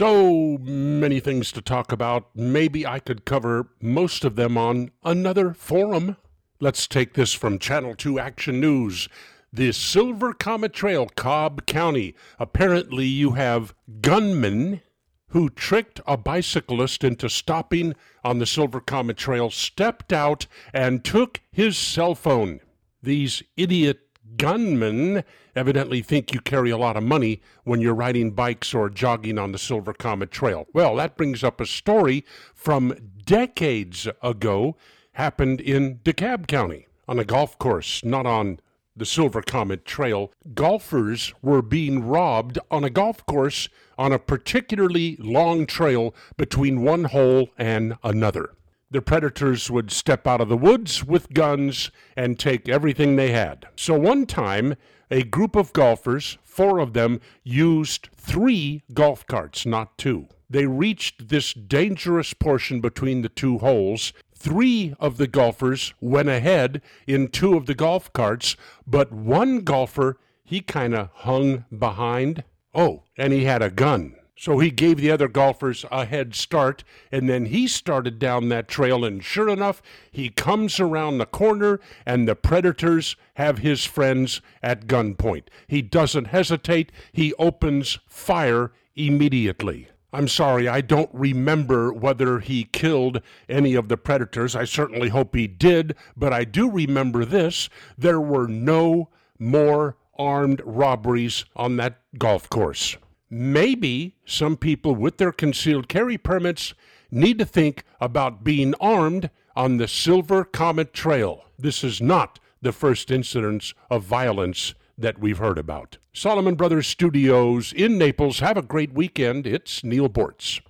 So many things to talk about. Maybe I could cover most of them on another forum. Let's take this from Channel 2 Action News. The Silver Comet Trail, Cobb County. Apparently, you have gunmen who tricked a bicyclist into stopping on the Silver Comet Trail, stepped out, and took his cell phone. These idiot gunmen evidently think you carry a lot of money when you're riding bikes or jogging on the Silver Comet Trail. Well, that brings up a story from decades ago, happened in DeKalb County on a golf course, not on the Silver Comet Trail. Golfers were being robbed on a golf course on a particularly long trail between one hole and another. The predators would step out of the woods with guns and take everything they had. So one time, a group of golfers, four of them, used three golf carts, not two. They reached this dangerous portion between the two holes. Three of the golfers went ahead in two of the golf carts, but one golfer, he kind of hung behind. Oh, and he had a gun. So he gave the other golfers a head start, and then he started down that trail. And sure enough, he comes around the corner, and the predators have his friends at gunpoint. He doesn't hesitate, he opens fire immediately. I'm sorry, I don't remember whether he killed any of the predators. I certainly hope he did, but I do remember this there were no more armed robberies on that golf course maybe some people with their concealed carry permits need to think about being armed on the Silver Comet Trail. This is not the first incidence of violence that we've heard about. Solomon Brothers Studios in Naples. Have a great weekend. It's Neal Boortz.